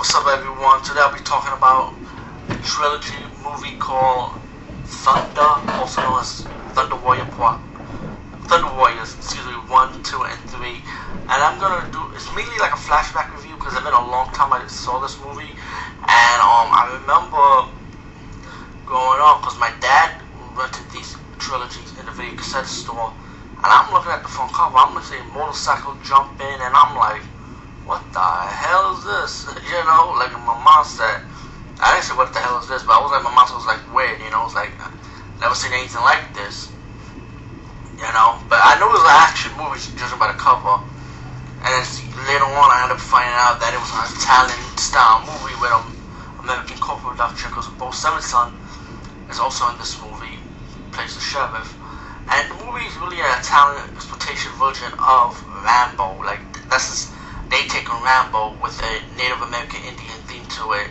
What's up, everyone? Today I'll be talking about a trilogy movie called Thunder, also known as Thunder Warrior Part, Thunder Warriors, excuse me, one, two, and three. And I'm gonna do it's mainly like a flashback review because it's been a long time I saw this movie, and um I remember growing up because my dad rented these trilogies in the video cassette store, and I'm looking at the front cover. I'm gonna say motorcycle jumping, and I'm like the hell is this? You know, like my mom said. I didn't say what the hell is this, but I was like, my mom was like weird, you know, it was like, never seen anything like this. You know, but I knew it was an action movie judging by the cover. And then later on, I ended up finding out that it was an Italian style movie with an American co-production because Bo Svenson is also in this movie, plays the sheriff. And the movie is really an Italian exploitation version of Rambo. Like, that's just they take on Rambo with a Native American Indian theme to it.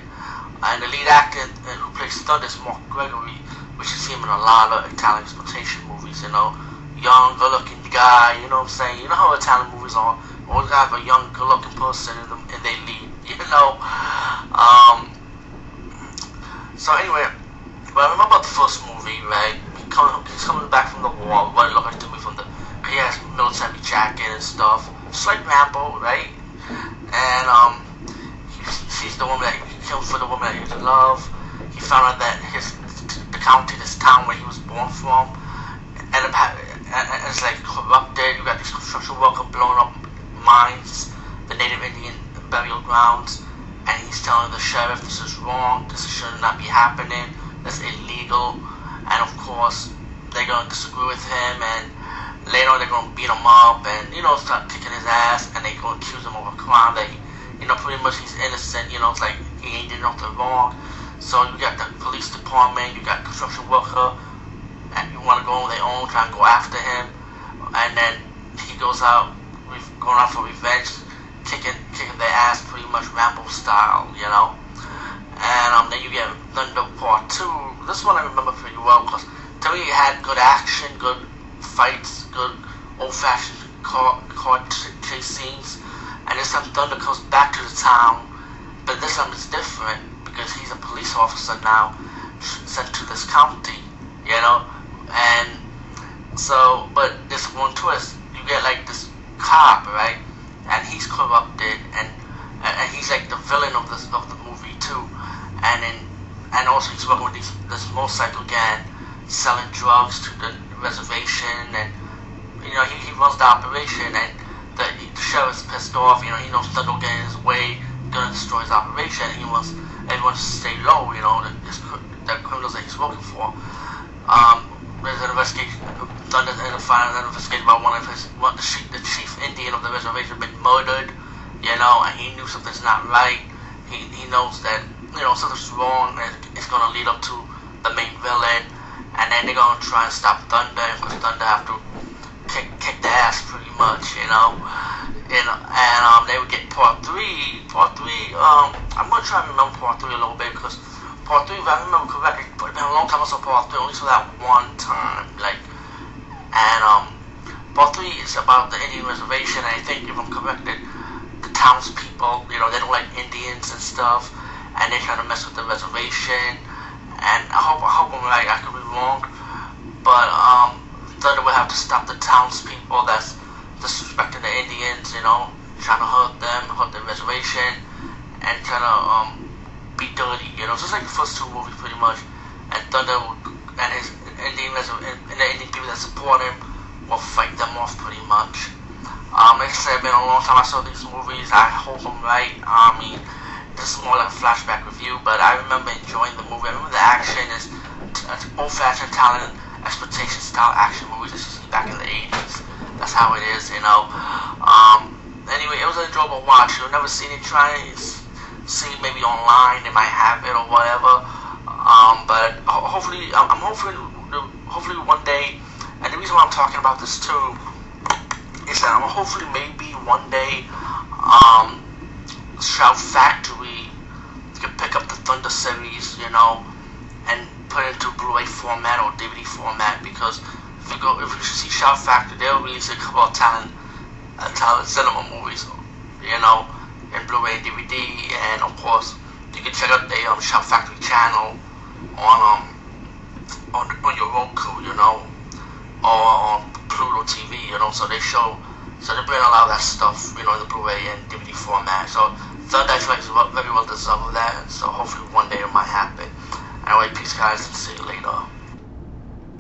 And the lead actor uh, who plays Thunder is Mark Gregory, which is him in a lot of Italian exploitation movies, you know. Young, good looking guy, you know what I'm saying? You know how Italian movies are. Always have a young, good looking person in, them, in their lead, you know. Um, so anyway, but I remember the first movie, right? Come, he's coming back from the war, what it looked like to me from the, he has military jacket and stuff. Just like Rambo, right? And um, he sees the woman that he killed for the woman that he loved. He found out that his the county, this town where he was born from, and it's like corrupted. You got these construction workers blowing up mines, the Native Indian burial grounds, and he's telling the sheriff this is wrong. This should not be happening. That's illegal, and of course they're gonna disagree with him and later they're gonna beat him up and you know start kicking his ass and they gonna accuse him of a crime that you know pretty much he's innocent you know it's like he ain't did nothing wrong. So you got the police department you got construction worker and you want to go on their own try and go after him. And then he goes out going out for revenge kicking kicking their ass pretty much Rambo style you know? And um, then you get Thunder Part 2 this one I remember pretty well because to me it had good action good fights, good old-fashioned car, car chase scenes. And this time Thunder comes back to the town, but this time it's different because he's a police officer now sent to this county, you know. And so, but this one twist, you get like this cop, right? And he's corrupted, and and he's like the villain of this of the movie too. And then, and also he's working with these, this motorcycle gang selling drugs to the reservation, and you know he, he runs the operation, and the, the sheriff's pissed off. You know he knows Thunder will get in his way, gonna destroy his operation. He wants everyone to stay low. You know the, the criminals that he's working for. Um, there's an investigation. Thunder in a final investigation about one of his, what the chief, the chief Indian of the reservation been murdered. You know, and he knew something's not right. He he knows that you know something's wrong, and it's gonna lead up to the main villain and then they're gonna try and stop Thunder because Thunder have to kick kick the ass pretty much, you know. Know, and um, they would get part three. Part three, um, I'm gonna try and remember part three a little bit because part three, if I remember correctly, it's been a long time saw part three. Only saw that one time, like, and um, part three is about the Indian reservation. And I think, if I'm correct, the townspeople, you know, they don't like Indians and stuff, and they're trying to mess with the reservation and I hope I hope I'm right. I could be wrong, but um, Thunder would have to stop the townspeople that's disrespecting the Indians. You know, trying to hurt them, hurt their reservation, and trying to um, be dirty. You know, just like the first two movies, pretty much. And Thunder and his Indian and the Indian people that support him will fight them off pretty much. Um, like I said, it's been a long time I saw these movies. I hope I'm right. I mean this is more like a flashback review, but I remember enjoying the movie. I remember the action is old-fashioned Italian exploitation style action movies you see back in the 80s. That's how it is, you know. Um, anyway, it was an enjoyable watch. You'll never seen it. Try see maybe online. They might have it or whatever. Um, but ho- hopefully, I'm hoping, hopefully one day. And the reason why I'm talking about this too is that I'm hopefully maybe one day. Um, Shout Factory, you can pick up the Thunder series, you know, and put it into Blu-ray format or DVD format because if you go, if you see Shout Factory, they'll release a couple of talent, uh, talent cinema movies, you know, in Blu-ray and DVD, and of course, you can check out the um, Shout Factory channel on um on on your Roku, you know, or on Pluto TV, you know. So they show, so they bring a lot of that stuff,